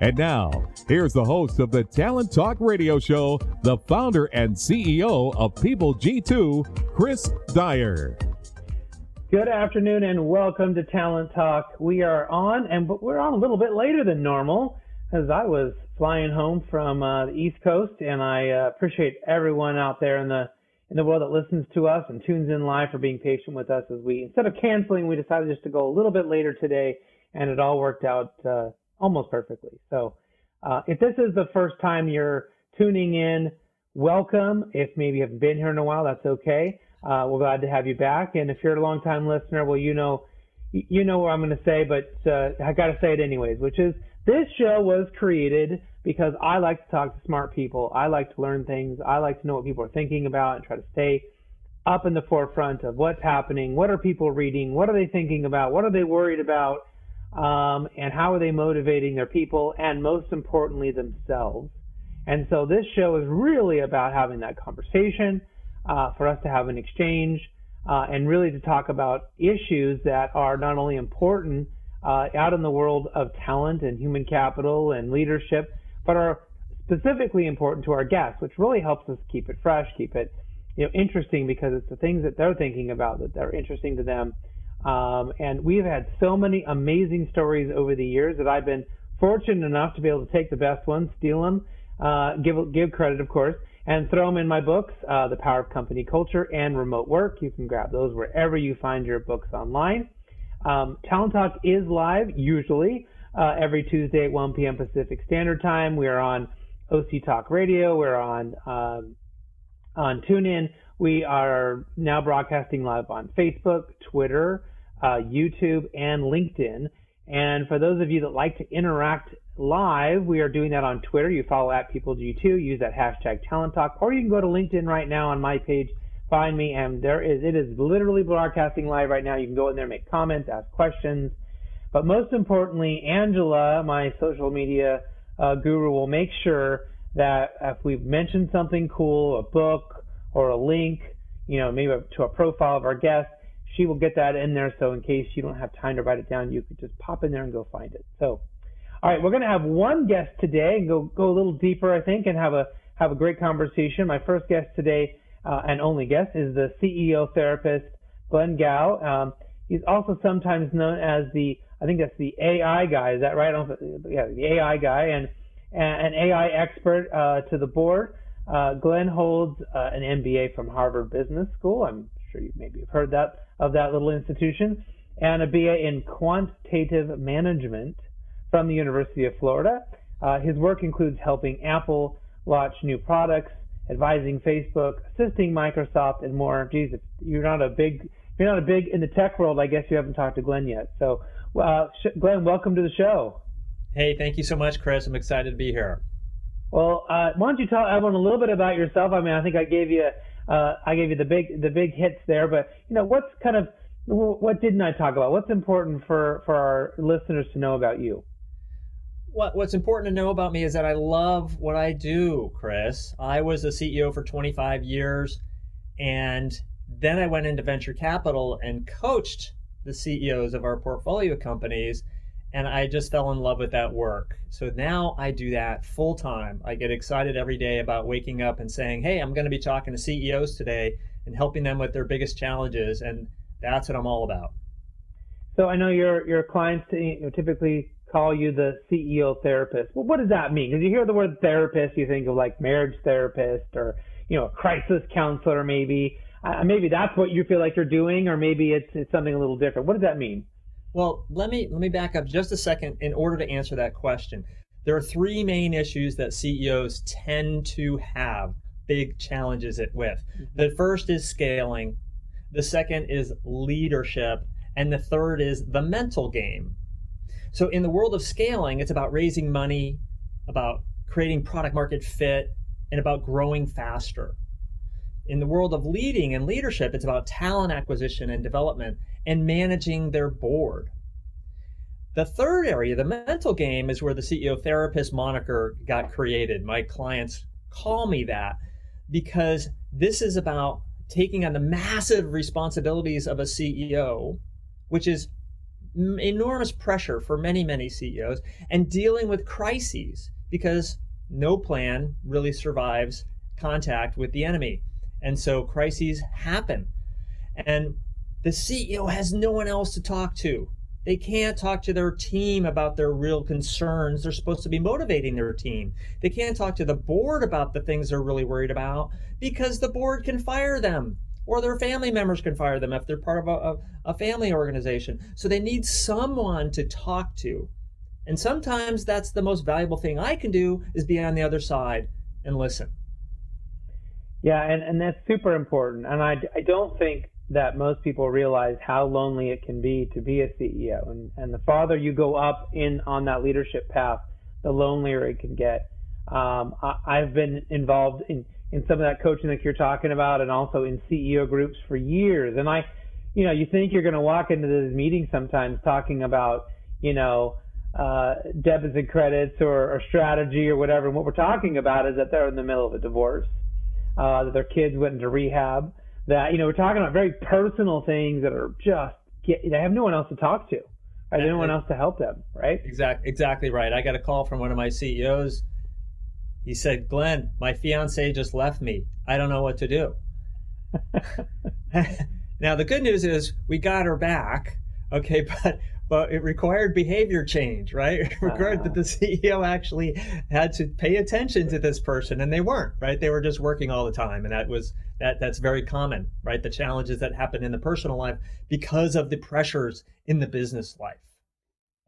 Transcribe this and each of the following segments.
And now, here's the host of the Talent Talk Radio Show, the founder and CEO of People G2, Chris Dyer. Good afternoon and welcome to Talent Talk. We are on, and we're on a little bit later than normal as I was flying home from uh, the East Coast, and I uh, appreciate everyone out there in the in the world that listens to us and tunes in live for being patient with us as we instead of canceling, we decided just to go a little bit later today, and it all worked out uh, almost perfectly. So uh, if this is the first time you're tuning in, welcome. If maybe you haven't been here in a while, that's okay. Uh, we're glad to have you back. And if you're a long time listener, well, you know, you know what I'm going to say, but uh, I got to say it anyways, which is this show was created because I like to talk to smart people. I like to learn things. I like to know what people are thinking about and try to stay up in the forefront of what's happening. What are people reading? What are they thinking about? What are they worried about? Um, and how are they motivating their people, and most importantly, themselves. And so this show is really about having that conversation, uh, for us to have an exchange, uh, and really to talk about issues that are not only important uh, out in the world of talent and human capital and leadership, but are specifically important to our guests, which really helps us keep it fresh, keep it you know interesting because it's the things that they're thinking about that are interesting to them um, and we've had so many amazing stories over the years that I've been fortunate enough to be able to take the best ones, steal them, uh, give give credit, of course, and throw them in my books, uh, The Power of Company Culture and Remote Work. You can grab those wherever you find your books online. Um, Talent Talk is live usually uh, every Tuesday at 1 p.m. Pacific Standard Time. We are on OC Talk Radio. We're on um, on TuneIn. We are now broadcasting live on Facebook, Twitter, uh, YouTube, and LinkedIn. And for those of you that like to interact live, we are doing that on Twitter. You follow at PeopleG2, use that hashtag Talent Talk, or you can go to LinkedIn right now on my page, find me, and there is it is literally broadcasting live right now. You can go in there, make comments, ask questions. But most importantly, Angela, my social media uh, guru, will make sure that if we've mentioned something cool, a book or a link, you know, maybe to a profile of our guest, she will get that in there. So in case you don't have time to write it down, you could just pop in there and go find it. So, all right, we're going to have one guest today and go go a little deeper, I think, and have a have a great conversation. My first guest today uh, and only guest is the CEO therapist Glenn Gow. Um, he's also sometimes known as the I think that's the AI guy. Is that right? yeah, the AI guy and, and an AI expert uh, to the board. Uh, Glenn holds uh, an MBA from Harvard Business School. I'm sure you maybe have heard that of that little institution, and a BA in quantitative management from the University of Florida. Uh, his work includes helping Apple launch new products, advising Facebook, assisting Microsoft, and more. Geez, if you're not a big, if you're not a big in the tech world, I guess you haven't talked to Glenn yet. So, uh, Glenn, welcome to the show. Hey, thank you so much, Chris. I'm excited to be here. Well, uh, why don't you tell everyone a little bit about yourself? I mean, I think I gave you uh, I gave you the big the big hits there, but you know what's kind of what didn't I talk about? What's important for for our listeners to know about you? What what's important to know about me is that I love what I do, Chris. I was a CEO for 25 years, and then I went into venture capital and coached the CEOs of our portfolio companies and I just fell in love with that work. So now I do that full time. I get excited every day about waking up and saying, "Hey, I'm going to be talking to CEOs today and helping them with their biggest challenges," and that's what I'm all about. So I know your your clients typically call you the CEO therapist. Well, what does that mean? Because you hear the word therapist, you think of like marriage therapist or you know a crisis counselor maybe. uh, maybe that's what you feel like you're doing, or maybe it's, it's something a little different. What does that mean? Well, let me let me back up just a second in order to answer that question. There are three main issues that CEOs tend to have big challenges it with. Mm-hmm. The first is scaling, the second is leadership, and the third is the mental game. So in the world of scaling, it's about raising money, about creating product market fit, and about growing faster. In the world of leading and leadership, it's about talent acquisition and development and managing their board. The third area, the mental game, is where the CEO therapist moniker got created. My clients call me that because this is about taking on the massive responsibilities of a CEO, which is enormous pressure for many, many CEOs, and dealing with crises because no plan really survives contact with the enemy. And so crises happen. And the CEO has no one else to talk to. They can't talk to their team about their real concerns. They're supposed to be motivating their team. They can't talk to the board about the things they're really worried about because the board can fire them or their family members can fire them if they're part of a, a, family organization. So they need someone to talk to. And sometimes that's the most valuable thing I can do is be on the other side and listen. Yeah, and, and that's super important. And I, I don't think that most people realize how lonely it can be to be a CEO. And, and the farther you go up in on that leadership path, the lonelier it can get. Um, I, I've been involved in, in some of that coaching that you're talking about and also in CEO groups for years. And I, you know, you think you're going to walk into this meeting sometimes talking about, you know, uh, debits and credits or, or strategy or whatever. And what we're talking about is that they're in the middle of a divorce, uh, that their kids went into rehab, that you know we're talking about very personal things that are just they have no one else to talk to. There's no one else to help them, right? Exactly, exactly right. I got a call from one of my CEOs. He said, "Glenn, my fiance just left me. I don't know what to do." now the good news is we got her back. Okay, but but it required behavior change, right? It required uh, that the CEO actually had to pay attention to this person, and they weren't, right? They were just working all the time, and that was that that's very common, right? The challenges that happen in the personal life because of the pressures in the business life.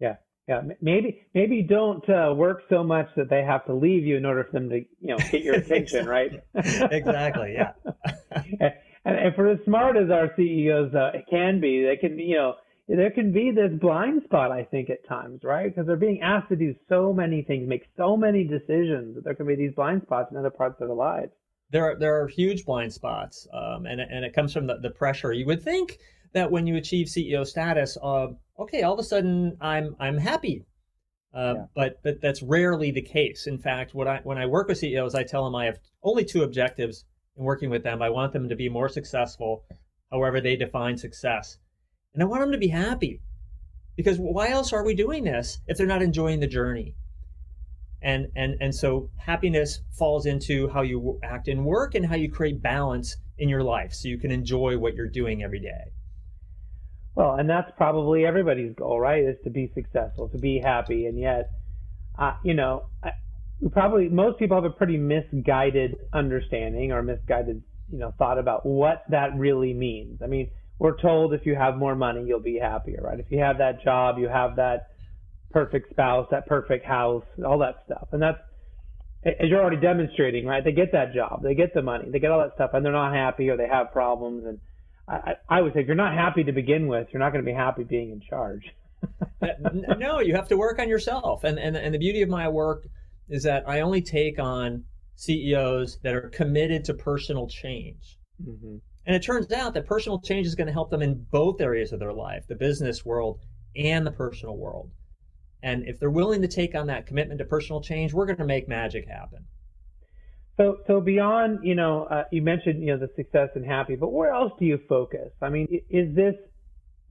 Yeah, yeah. Maybe maybe don't uh, work so much that they have to leave you in order for them to you know get your attention, right? exactly. Yeah. and, and for as smart as our CEOs uh, can be, they can you know there can be this blind spot, I think, at times, right? Because they're being asked to do so many things, make so many decisions that there can be these blind spots in other parts of their lives there are there are huge blind spots, um, and and it comes from the, the pressure. You would think that when you achieve CEO status, uh, okay, all of a sudden I'm I'm happy, uh, yeah. but but that's rarely the case. In fact, what I when I work with CEOs, I tell them I have only two objectives in working with them. I want them to be more successful, however they define success, and I want them to be happy, because why else are we doing this if they're not enjoying the journey? And and and so happiness falls into how you act in work and how you create balance in your life so you can enjoy what you're doing every day. Well and that's probably everybody's goal right is to be successful to be happy. And yet uh, you know I, probably most people have a pretty misguided understanding or misguided you know thought about what that really means. I mean we're told if you have more money you'll be happier right? If you have that job you have that perfect spouse, that perfect house, all that stuff. And that's as you're already demonstrating, right? They get that job, they get the money, they get all that stuff, and they're not happy or they have problems. And I, I would say if you're not happy to begin with, you're not going to be happy being in charge. no, you have to work on yourself. And, and and the beauty of my work is that I only take on CEOs that are committed to personal change. Mm-hmm. And it turns out that personal change is going to help them in both areas of their life, the business world and the personal world. And if they're willing to take on that commitment to personal change, we're going to make magic happen. So, so beyond, you know, uh, you mentioned, you know, the success and happy, but where else do you focus? I mean, is this,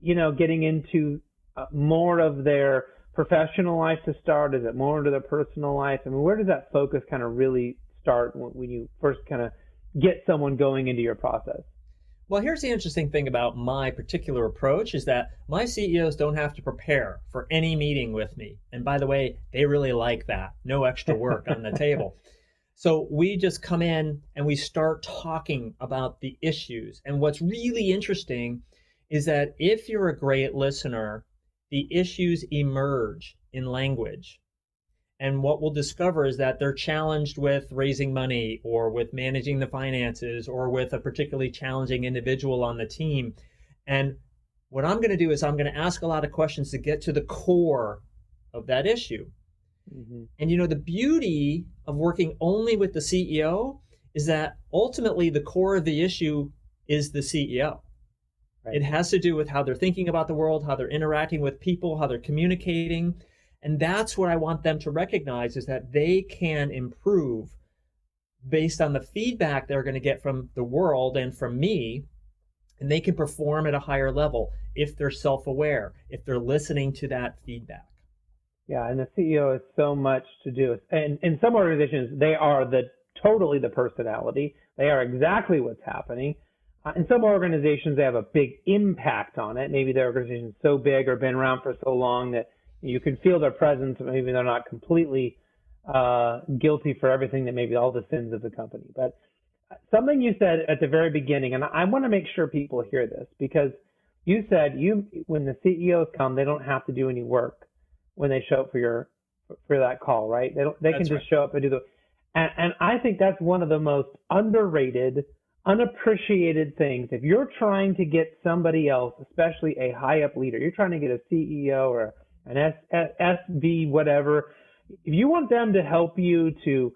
you know, getting into uh, more of their professional life to start? Is it more into their personal life? I mean, where does that focus kind of really start when you first kind of get someone going into your process? Well, here's the interesting thing about my particular approach is that my CEOs don't have to prepare for any meeting with me. And by the way, they really like that. No extra work on the table. So we just come in and we start talking about the issues. And what's really interesting is that if you're a great listener, the issues emerge in language. And what we'll discover is that they're challenged with raising money or with managing the finances or with a particularly challenging individual on the team. And what I'm going to do is I'm going to ask a lot of questions to get to the core of that issue. Mm-hmm. And you know, the beauty of working only with the CEO is that ultimately the core of the issue is the CEO. Right. It has to do with how they're thinking about the world, how they're interacting with people, how they're communicating. And that's what I want them to recognize is that they can improve based on the feedback they're going to get from the world and from me. And they can perform at a higher level if they're self aware, if they're listening to that feedback. Yeah, and the CEO has so much to do. And in some organizations, they are the totally the personality. They are exactly what's happening. Uh, in some organizations, they have a big impact on it. Maybe their organization is so big or been around for so long that you can feel their presence. Maybe they're not completely uh, guilty for everything that maybe all the sins of the company. But something you said at the very beginning, and I want to make sure people hear this because you said you when the CEOs come, they don't have to do any work when they show up for your for that call, right? They don't they that's can just right. show up and do the and, and I think that's one of the most underrated, unappreciated things. If you're trying to get somebody else, especially a high up leader, you're trying to get a CEO or an S, S, SV whatever, if you want them to help you to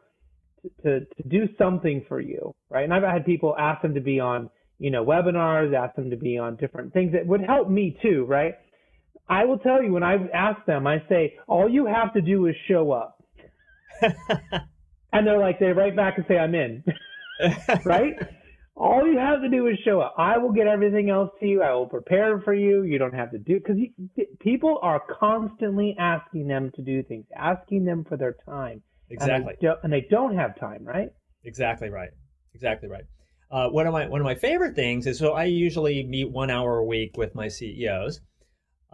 to to do something for you, right? And I've had people ask them to be on, you know, webinars, ask them to be on different things that would help me too, right? I will tell you when I ask them, I say, all you have to do is show up. and they're like, they write back and say, I'm in. right? All you have to do is show up. I will get everything else to you. I will prepare for you. You don't have to do because people are constantly asking them to do things, asking them for their time. Exactly. And they, and they don't have time, right? Exactly right. Exactly right. Uh, one of my one of my favorite things is so I usually meet one hour a week with my CEOs,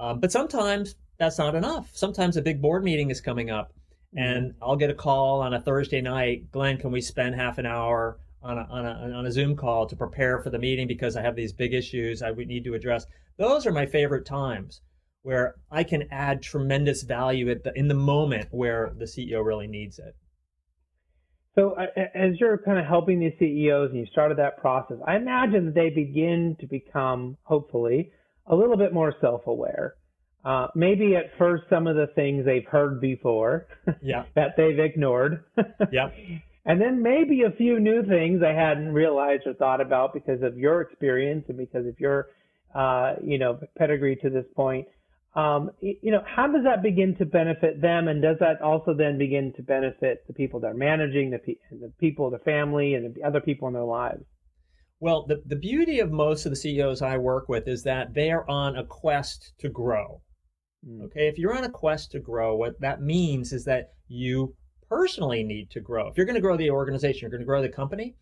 um, but sometimes that's not enough. Sometimes a big board meeting is coming up, mm-hmm. and I'll get a call on a Thursday night. Glenn, can we spend half an hour on a, on a, on a Zoom call to prepare for the meeting because I have these big issues I would need to address? Those are my favorite times where I can add tremendous value at the, in the moment where the CEO really needs it. So as you're kind of helping these CEOs and you started that process, I imagine that they begin to become, hopefully, a little bit more self-aware. Uh, maybe at first some of the things they've heard before yeah. that they've ignored. yeah. And then maybe a few new things I hadn't realized or thought about because of your experience and because of your, uh, you know, pedigree to this point. Um, you know, how does that begin to benefit them, and does that also then begin to benefit the people they're managing, the, pe- the people, the family, and the other people in their lives? Well, the, the beauty of most of the CEOs I work with is that they are on a quest to grow. Mm. Okay, if you're on a quest to grow, what that means is that you personally need to grow. If you're going to grow the organization, you're going to grow the company.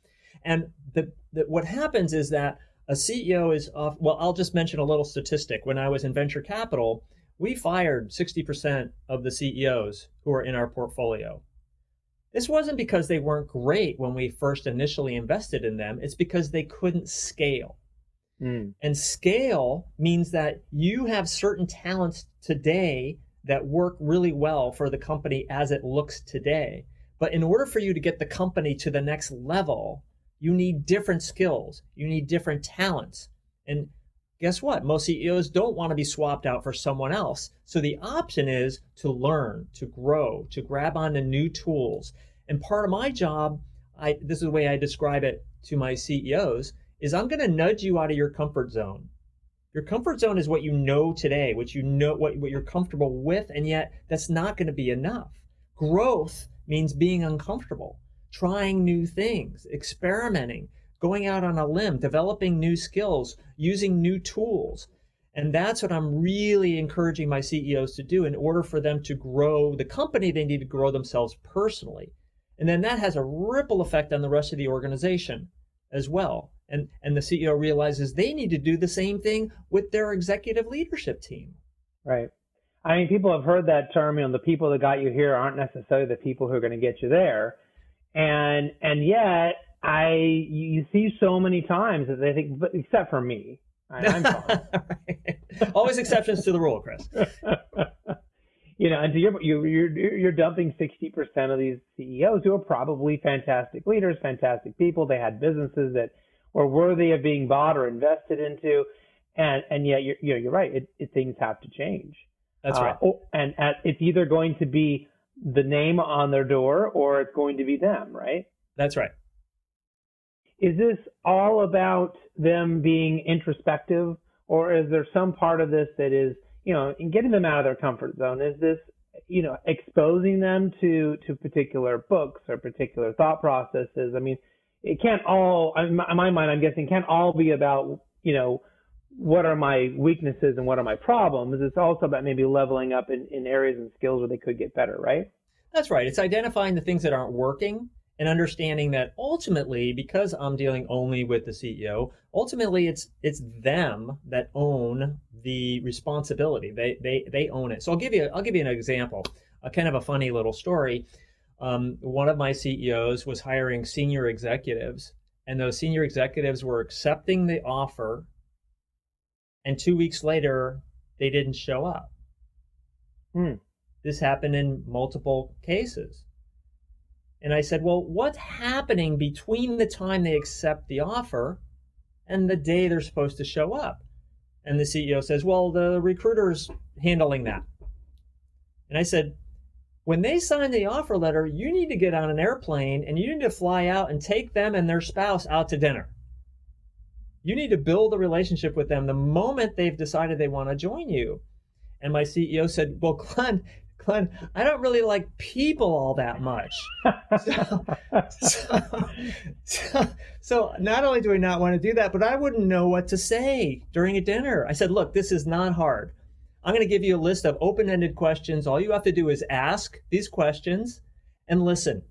And the, the, what happens is that a CEO is off. Well, I'll just mention a little statistic. When I was in venture capital, we fired 60% of the CEOs who are in our portfolio. This wasn't because they weren't great when we first initially invested in them, it's because they couldn't scale. Mm. And scale means that you have certain talents today that work really well for the company as it looks today. But in order for you to get the company to the next level, you need different skills, you need different talents. And guess what? Most CEOs don't want to be swapped out for someone else. So the option is to learn, to grow, to grab onto new tools. And part of my job, I, this is the way I describe it to my CEOs, is I'm going to nudge you out of your comfort zone. Your comfort zone is what you know today, what you know, what, what you're comfortable with, and yet that's not going to be enough. Growth means being uncomfortable, trying new things, experimenting, going out on a limb, developing new skills, using new tools. And that's what I'm really encouraging my CEOs to do in order for them to grow the company, they need to grow themselves personally. And then that has a ripple effect on the rest of the organization as well. And, and the CEO realizes they need to do the same thing with their executive leadership team. Right. I mean, people have heard that term, you know, the people that got you here aren't necessarily the people who are going to get you there. and and yet I you see so many times that they think, but except for me, I, I'm fine. Always exceptions to the rule, Chris. you know, and to your, you're, you're, you're dumping 60% of these CEOs who are probably fantastic leaders, fantastic people. They had businesses that were worthy of being bought or invested into. And, and yet you're, you know, you're right. It, it, things have to change. That's right. Uh, and at, it's either going to be the name on their door or it's going to be them, right? That's right. Is this all about them being introspective or is there some part of this that is you know, in getting them out of their comfort zone? Is this, you know, exposing them to to particular books or particular thought processes? I mean, it can't all. In my mind, I'm guessing can't all be about, you know, what are my weaknesses and what are my problems. It's also about maybe leveling up in, in areas and skills where they could get better, right? That's right. It's identifying the things that aren't working and understanding that ultimately, because I'm dealing only with the CEO, ultimately it's it's them that own the responsibility. They they they own it. So I'll give you I'll give you an example, a kind of a funny little story. Um, one of my CEOs was hiring senior executives, and those senior executives were accepting the offer, and two weeks later they didn't show up. Hmm. This happened in multiple cases. And I said, Well, what's happening between the time they accept the offer and the day they're supposed to show up? And the CEO says, Well, the recruiter's handling that. And I said, When they sign the offer letter, you need to get on an airplane and you need to fly out and take them and their spouse out to dinner. You need to build a relationship with them the moment they've decided they want to join you. And my CEO said, Well, Glenn, Glenn, I don't really like people all that much. so, so, so, so, not only do I not want to do that, but I wouldn't know what to say during a dinner. I said, look, this is not hard. I'm going to give you a list of open ended questions. All you have to do is ask these questions and listen.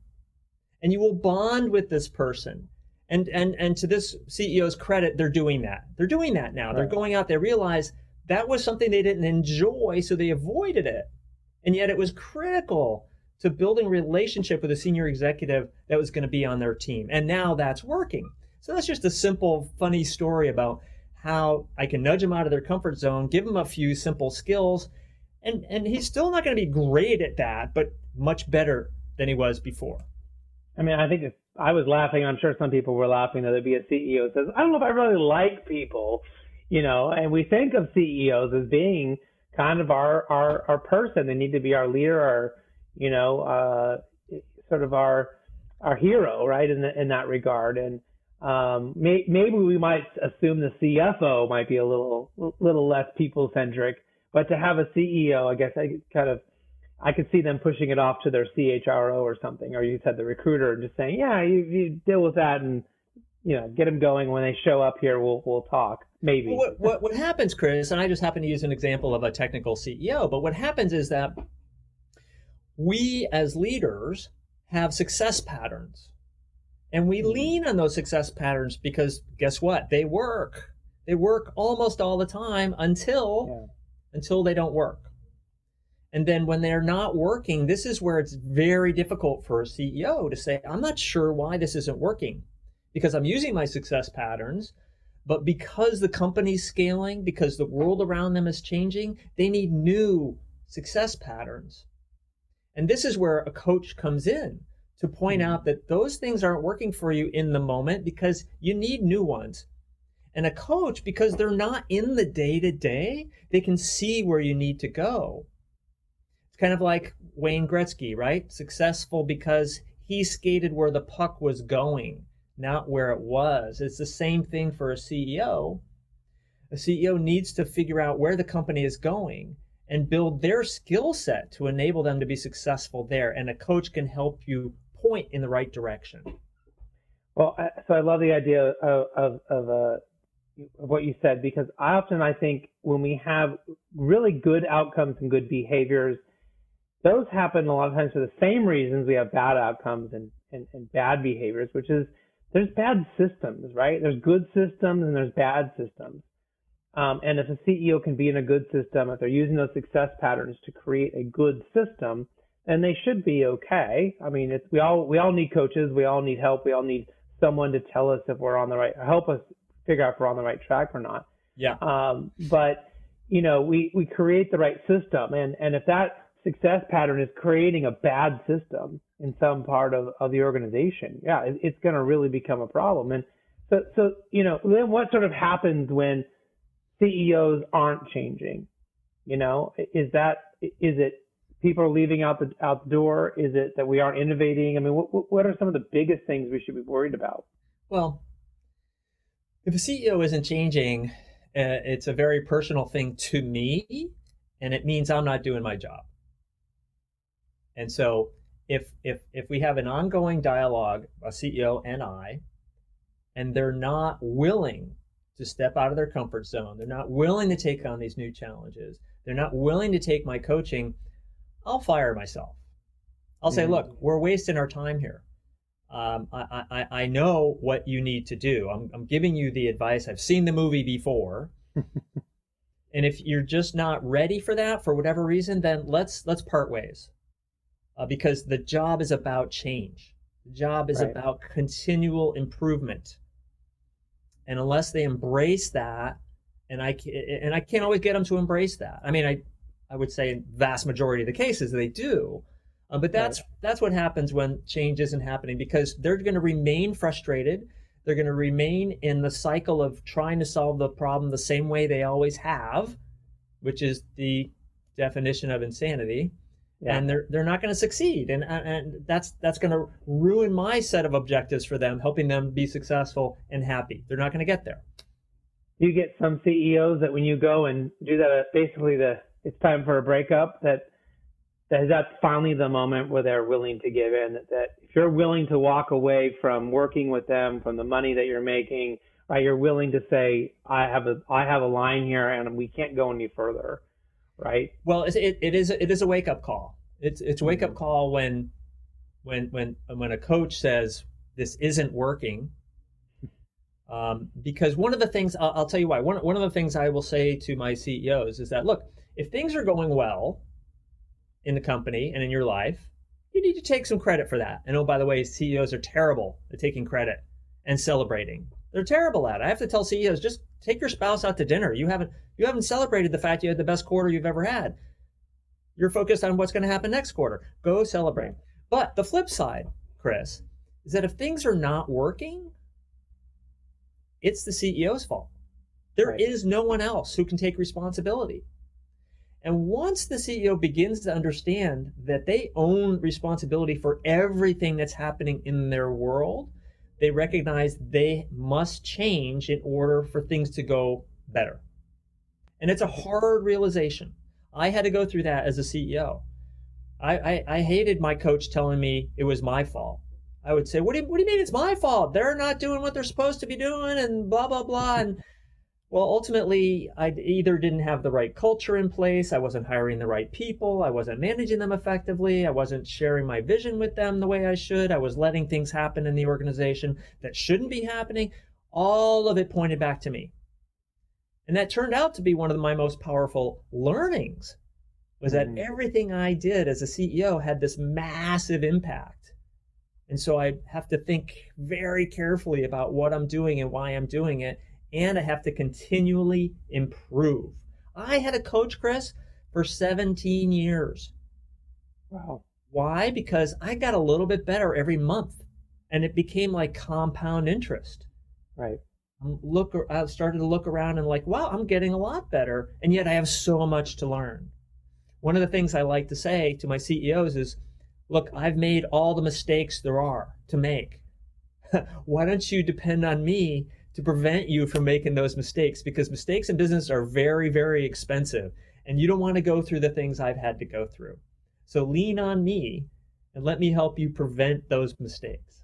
And you will bond with this person. And, and, and to this CEO's credit, they're doing that. They're doing that now. Right. They're going out, they realize that was something they didn't enjoy, so they avoided it. And yet it was critical to building relationship with a senior executive that was going to be on their team. And now that's working. So that's just a simple, funny story about how I can nudge them out of their comfort zone, give them a few simple skills, and, and he's still not going to be great at that, but much better than he was before. I mean, I think I was laughing, I'm sure some people were laughing that there'd be a CEO says, I don't know if I really like people, you know, and we think of CEOs as being – kind of our our our person. They need to be our leader, our you know, uh, sort of our our hero, right? In the, in that regard, and um, may, maybe we might assume the CFO might be a little little less people centric, but to have a CEO, I guess I kind of I could see them pushing it off to their CHRO or something, or you said the recruiter, and just saying, yeah, you, you deal with that and you know get them going when they show up here. We'll we'll talk maybe. What, what, what happens, Chris, and I just happen to use an example of a technical CEO, but what happens is that we as leaders have success patterns. And we lean on those success patterns because guess what? They work. They work almost all the time until yeah. until they don't work. And then when they're not working, this is where it's very difficult for a CEO to say, I'm not sure why this isn't working because I'm using my success patterns, but because the company's scaling, because the world around them is changing, they need new success patterns. And this is where a coach comes in to point mm-hmm. out that those things aren't working for you in the moment because you need new ones. And a coach, because they're not in the day to day, they can see where you need to go. It's kind of like Wayne Gretzky, right? Successful because he skated where the puck was going not where it was. It's the same thing for a CEO. A CEO needs to figure out where the company is going and build their skill set to enable them to be successful there. And a coach can help you point in the right direction. Well, so I love the idea of, of, of, uh, of what you said because I often I think when we have really good outcomes and good behaviors, those happen a lot of times for the same reasons we have bad outcomes and, and, and bad behaviors, which is there's bad systems, right? There's good systems and there's bad systems. Um, and if a CEO can be in a good system, if they're using those success patterns to create a good system, and they should be okay. I mean, it's we all we all need coaches, we all need help, we all need someone to tell us if we're on the right, help us figure out if we're on the right track or not. Yeah. Um, but you know, we we create the right system, and and if that success pattern is creating a bad system in some part of, of the organization, yeah, it, it's going to really become a problem. And so so you know, then what sort of happens when CEOs aren't changing? You know, is that is it people are leaving out the out the door? Is it that we aren't innovating? I mean, what what are some of the biggest things we should be worried about? Well, if a CEO isn't changing, uh, it's a very personal thing to me, and it means I'm not doing my job. And so, if if if we have an ongoing dialogue, a CEO and I, and they're not willing to step out of their comfort zone, they're not willing to take on these new challenges, they're not willing to take my coaching, I'll fire myself. I'll say, mm-hmm. look, we're wasting our time here. Um, I, I, I know what you need to do. I'm, I'm giving you the advice. I've seen the movie before. and if you're just not ready for that for whatever reason, then let's let's part ways. Uh, because the job is about change. The job is right. about continual improvement. And unless they embrace that, and I and I can't always get them to embrace that. I mean, I I would say in vast majority of the cases they do. Um, but that's right. that's what happens when change isn't happening because they're going to remain frustrated. They're going to remain in the cycle of trying to solve the problem the same way they always have, which is the definition of insanity. Yeah. And they're they're not going to succeed, and and that's that's going to ruin my set of objectives for them, helping them be successful and happy. They're not going to get there. You get some CEOs that when you go and do that, basically the it's time for a breakup that that that's finally the moment where they're willing to give in that, that if you're willing to walk away from working with them from the money that you're making right you're willing to say i have a i have a line here and we can't go any further right? Well it, it is it is a wake up call. It's it's a wake up mm-hmm. call when when when when a coach says this isn't working. Um, because one of the things I'll, I'll tell you why. One, one of the things i will say to my ceos is that look if things are going well in the company and in your life, you need to take some credit for that. And oh, by the way, CEOs are terrible at taking credit and celebrating. They're terrible at it. I have to tell CEOs just take your spouse out to dinner. You haven't you haven't celebrated the fact you had the best quarter you've ever had. You're focused on what's going to happen next quarter. Go celebrate. But the flip side, Chris, is that if things are not working, it's the CEO's fault. There right. is no one else who can take responsibility. And once the CEO begins to understand that they own responsibility for everything that's happening in their world, they recognize they must change in order for things to go better. And it's a hard realization. I had to go through that as a CEO. I, I, I hated my coach telling me it was my fault. I would say, what do, you, what do you mean it's my fault? They're not doing what they're supposed to be doing and blah, blah, blah. And well, ultimately, I either didn't have the right culture in place, I wasn't hiring the right people, I wasn't managing them effectively, I wasn't sharing my vision with them the way I should, I was letting things happen in the organization that shouldn't be happening. All of it pointed back to me. And that turned out to be one of my most powerful learnings was that mm. everything I did as a CEO had this massive impact. And so I have to think very carefully about what I'm doing and why I'm doing it and I have to continually improve. I had a coach, Chris, for 17 years. Wow. Why? Because I got a little bit better every month and it became like compound interest. Right. Look, I started to look around and like, wow, I'm getting a lot better. And yet I have so much to learn. One of the things I like to say to my CEOs is, look, I've made all the mistakes there are to make. Why don't you depend on me to prevent you from making those mistakes because mistakes in business are very, very expensive. And you don't want to go through the things I've had to go through. So lean on me and let me help you prevent those mistakes.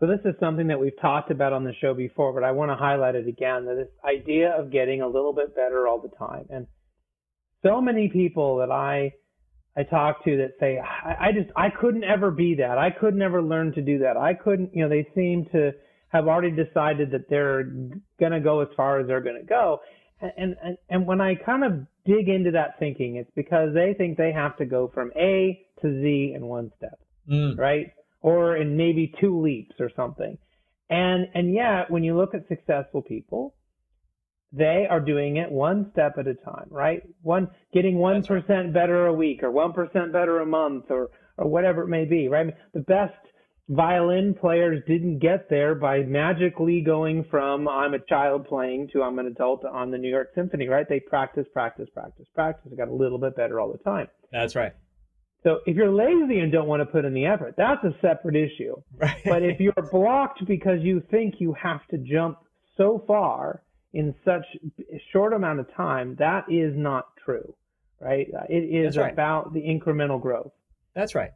So this is something that we've talked about on the show before, but I want to highlight it again, that this idea of getting a little bit better all the time. And so many people that I I talk to that say, I, I just I couldn't ever be that. I could never learn to do that. I couldn't, you know, they seem to have already decided that they're going to go as far as they're going to go. And, and and when I kind of dig into that thinking, it's because they think they have to go from A to Z in one step, Mm. right? Or in maybe two leaps or something. And and yet, when you look at successful people, they are doing it one step at a time, right? One getting one percent better a week, or one percent better a month, or or whatever it may be, right? The best violin players didn't get there by magically going from I'm a child playing to I'm an adult on the New York Symphony, right? They practice, practice, practice, practice. They got a little bit better all the time. That's right. So if you're lazy and don't want to put in the effort, that's a separate issue. Right. But if you're blocked because you think you have to jump so far in such a short amount of time, that is not true, right? It is right. about the incremental growth. That's right.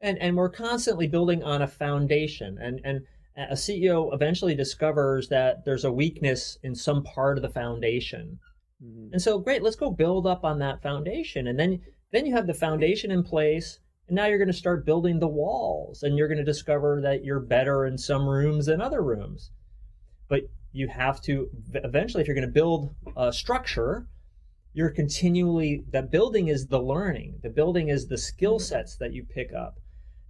And and we're constantly building on a foundation. And and a CEO eventually discovers that there's a weakness in some part of the foundation. Mm-hmm. And so great, let's go build up on that foundation. And then then you have the foundation in place. And now you're going to start building the walls and you're going to discover that you're better in some rooms than other rooms. But you have to eventually if you're going to build a structure, you're continually that building is the learning the building is the skill mm-hmm. sets that you pick up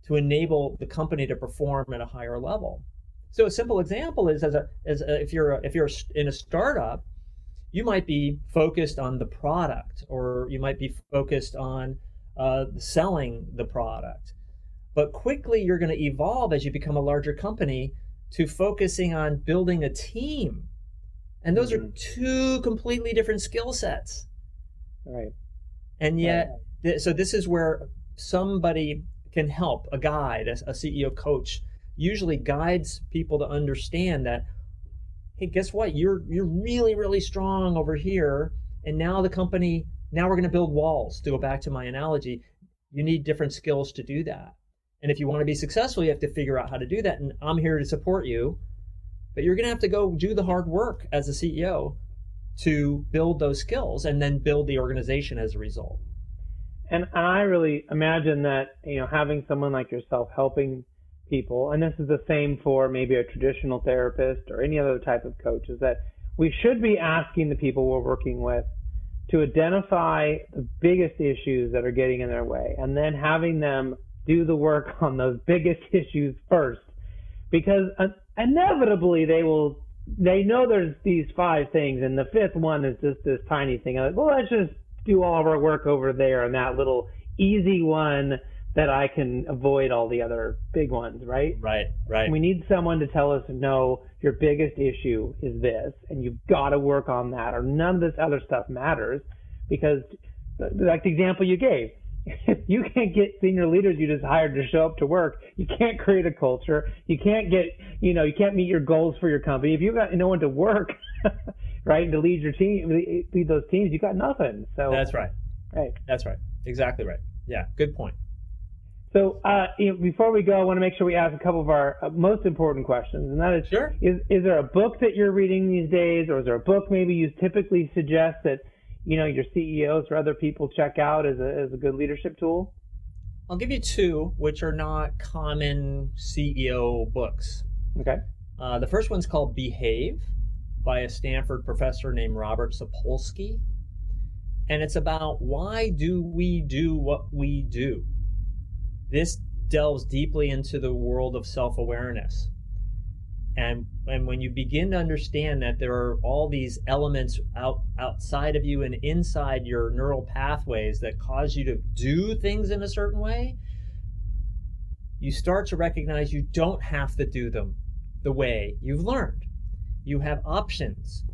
to enable the company to perform at a higher level. So a simple example is as a as a, if you're a, if you're in a startup you might be focused on the product or you might be focused on uh, selling the product. But quickly you're going to evolve as you become a larger company to focusing on building a team. And those are Mhm. two completely different skill sets. Right. and yet th- so this is where somebody can help a guide a, a ceo coach usually guides people to understand that hey guess what? You're you're really really strong over here and now the company now we're going to build walls to go back to my analogy. You need different skills to do that. And if you want to be successful you have to figure out how to do that and i'm here to support you but you're going to have to go do the hard work as a ceo to build those skills and then build the organization as a result And, I really imagine that, you know, having someone like yourself helping people, and this is the same for maybe a traditional therapist or any other type of coach, is that we should be asking the people we're working with to identify the biggest issues that are getting in their way and then having them do the work on those biggest issues first. Because uh, inevitably they will they know there's these five things and the fifth one is just this tiny thing. Like well let's just do all of our work over there on that little easy one that I can avoid all the other big ones, right? right right We need someone to tell us, no, your biggest issue is this, and you've got to work on that, or none of this other stuff matters, because, like the example you gave, if you can't get senior leaders you just hired to show up to work, you can't create a culture, you can't get, you know, you can't meet your goals for your company. If you've got no one to work, right, to lead your team, lead those teams, you got nothing. So that's right right. that's right exactly right yeah good point So uh, you know, before we go, I want to make sure we ask a couple of our uh, most important questions, and that is: Sure. is is there a book that you're reading these days, or is there a book maybe you typically suggest that you know your CEOs or other people check out as a as a good leadership tool? i'll give you two which are not common ceo books Okay. Uh, the first one's called Behave by a Stanford professor named Robert Sapolsky. And it's about why do we do what we do? This delves deeply into the world of self awareness. And, and when you begin to understand that there are all these elements out, outside of you and inside your neural pathways that cause you to do things in a certain way, you start to recognize you don't have to do them the way you've learned. You have options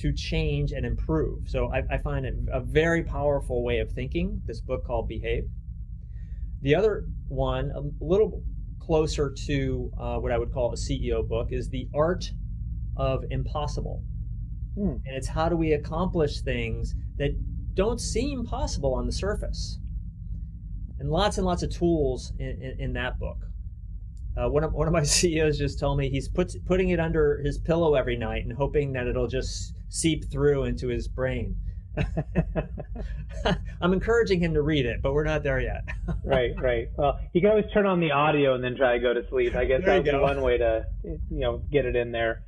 to change and improve. So I, I find it a very powerful way of thinking, this book called Behave. The other one, a little closer to uh, what I would call a CEO book, is The Art of Impossible. Hmm. And it's how do we accomplish things that don't seem possible on the surface. And lots and lots of tools in, in, in that book. Uh, one of one of my CEOs just told me he's put, putting it under his pillow every night and hoping that it'll just seep through into his brain. I'm encouraging him to read it, but we're not there yet. right, right. Well, you can always turn on the audio and then try to go to sleep. I guess that would be one way to you know get it in there.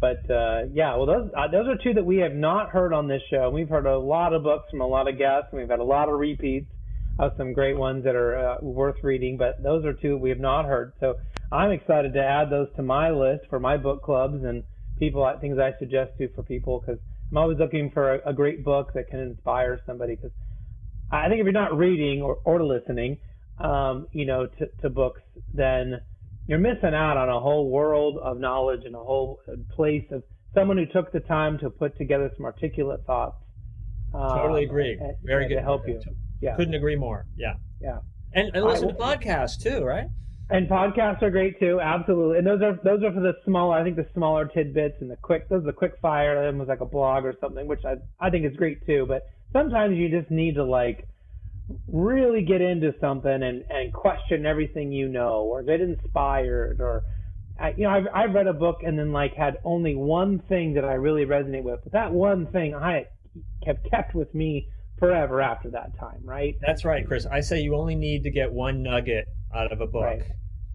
but uh, yeah, well, those uh, those are two that we have not heard on this show. We've heard a lot of books from a lot of guests, and we've had a lot of repeats of some great ones that are uh, worth reading. But those are two we have not heard. So I'm excited to add those to my list for my book clubs and people things I suggest to for people because I'm always looking for a, a, great book that can inspire somebody. Because I think if you're not reading or, or listening, um, you know, to, to books, then you're missing out on a whole world of knowledge and a whole place of someone who took the time to put together some articulate thoughts. totally um, agree. Very and good to help you. Yeah. Couldn't agree more. Yeah. Yeah. And, and listen I, to podcasts too, right? And podcasts are great too, absolutely. And those are those are for the smaller, I think the smaller tidbits and the quick. Those are the quick fire. That was like a blog or something, which I I think is great too. But sometimes you just need to like really get into something and, and question everything you know or get inspired or you know I've, I've read a book and then like had only one thing that I really resonate with but that one thing I have kept with me forever after that time right that's right Chris I say you only need to get one nugget out of a book right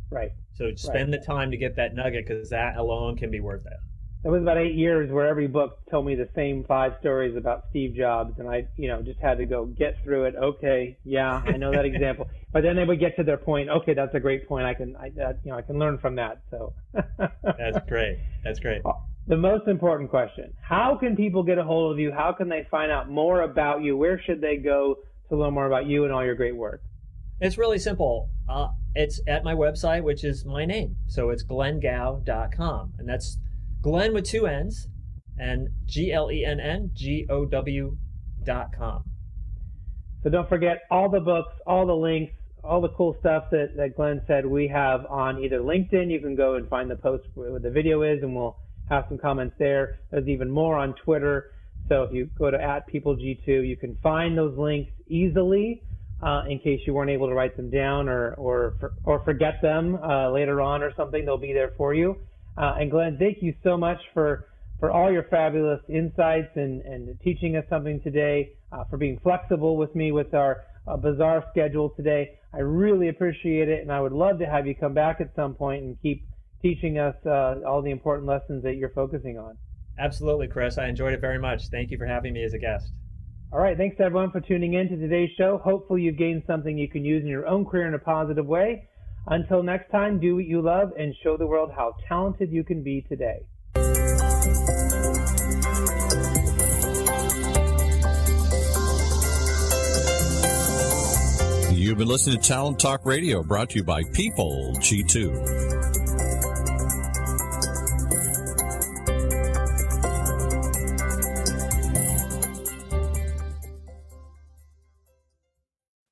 right so spend right. the time to get that nugget because that alone can be worth it it was about eight years where every book told me the same five stories about Steve Jobs, and I, you know, just had to go get through it. Okay, yeah, I know that example, but then they would get to their point. Okay, that's a great point. I can, I, uh, you know, I can learn from that. So that's great. That's great. The most important question: How can people get a hold of you? How can they find out more about you? Where should they go to learn more about you and all your great work? It's really simple. Uh, it's at my website, which is my name. So it's glenngow.com and that's Glenn with two N's and G L E N N G O W dot com. So don't forget all the books, all the links, all the cool stuff that, that Glenn said we have on either LinkedIn. You can go and find the post where the video is, and we'll have some comments there. There's even more on Twitter. So if you go to at PeopleG2, you can find those links easily. Uh, in case you weren't able to write them down or or or forget them uh, later on or something, they'll be there for you. Uh, and Glenn, thank you so much for, for all your fabulous insights and, and teaching us something today, uh, for being flexible with me with our uh, bizarre schedule today. I really appreciate it, and I would love to have you come back at some point and keep teaching us uh, all the important lessons that you're focusing on. Absolutely, Chris. I enjoyed it very much. Thank you for having me as a guest. All right. Thanks, everyone, for tuning in to today's show. Hopefully, you've gained something you can use in your own career in a positive way. Until next time, do what you love and show the world how talented you can be today. You've been listening to Talent Talk Radio, brought to you by People G2.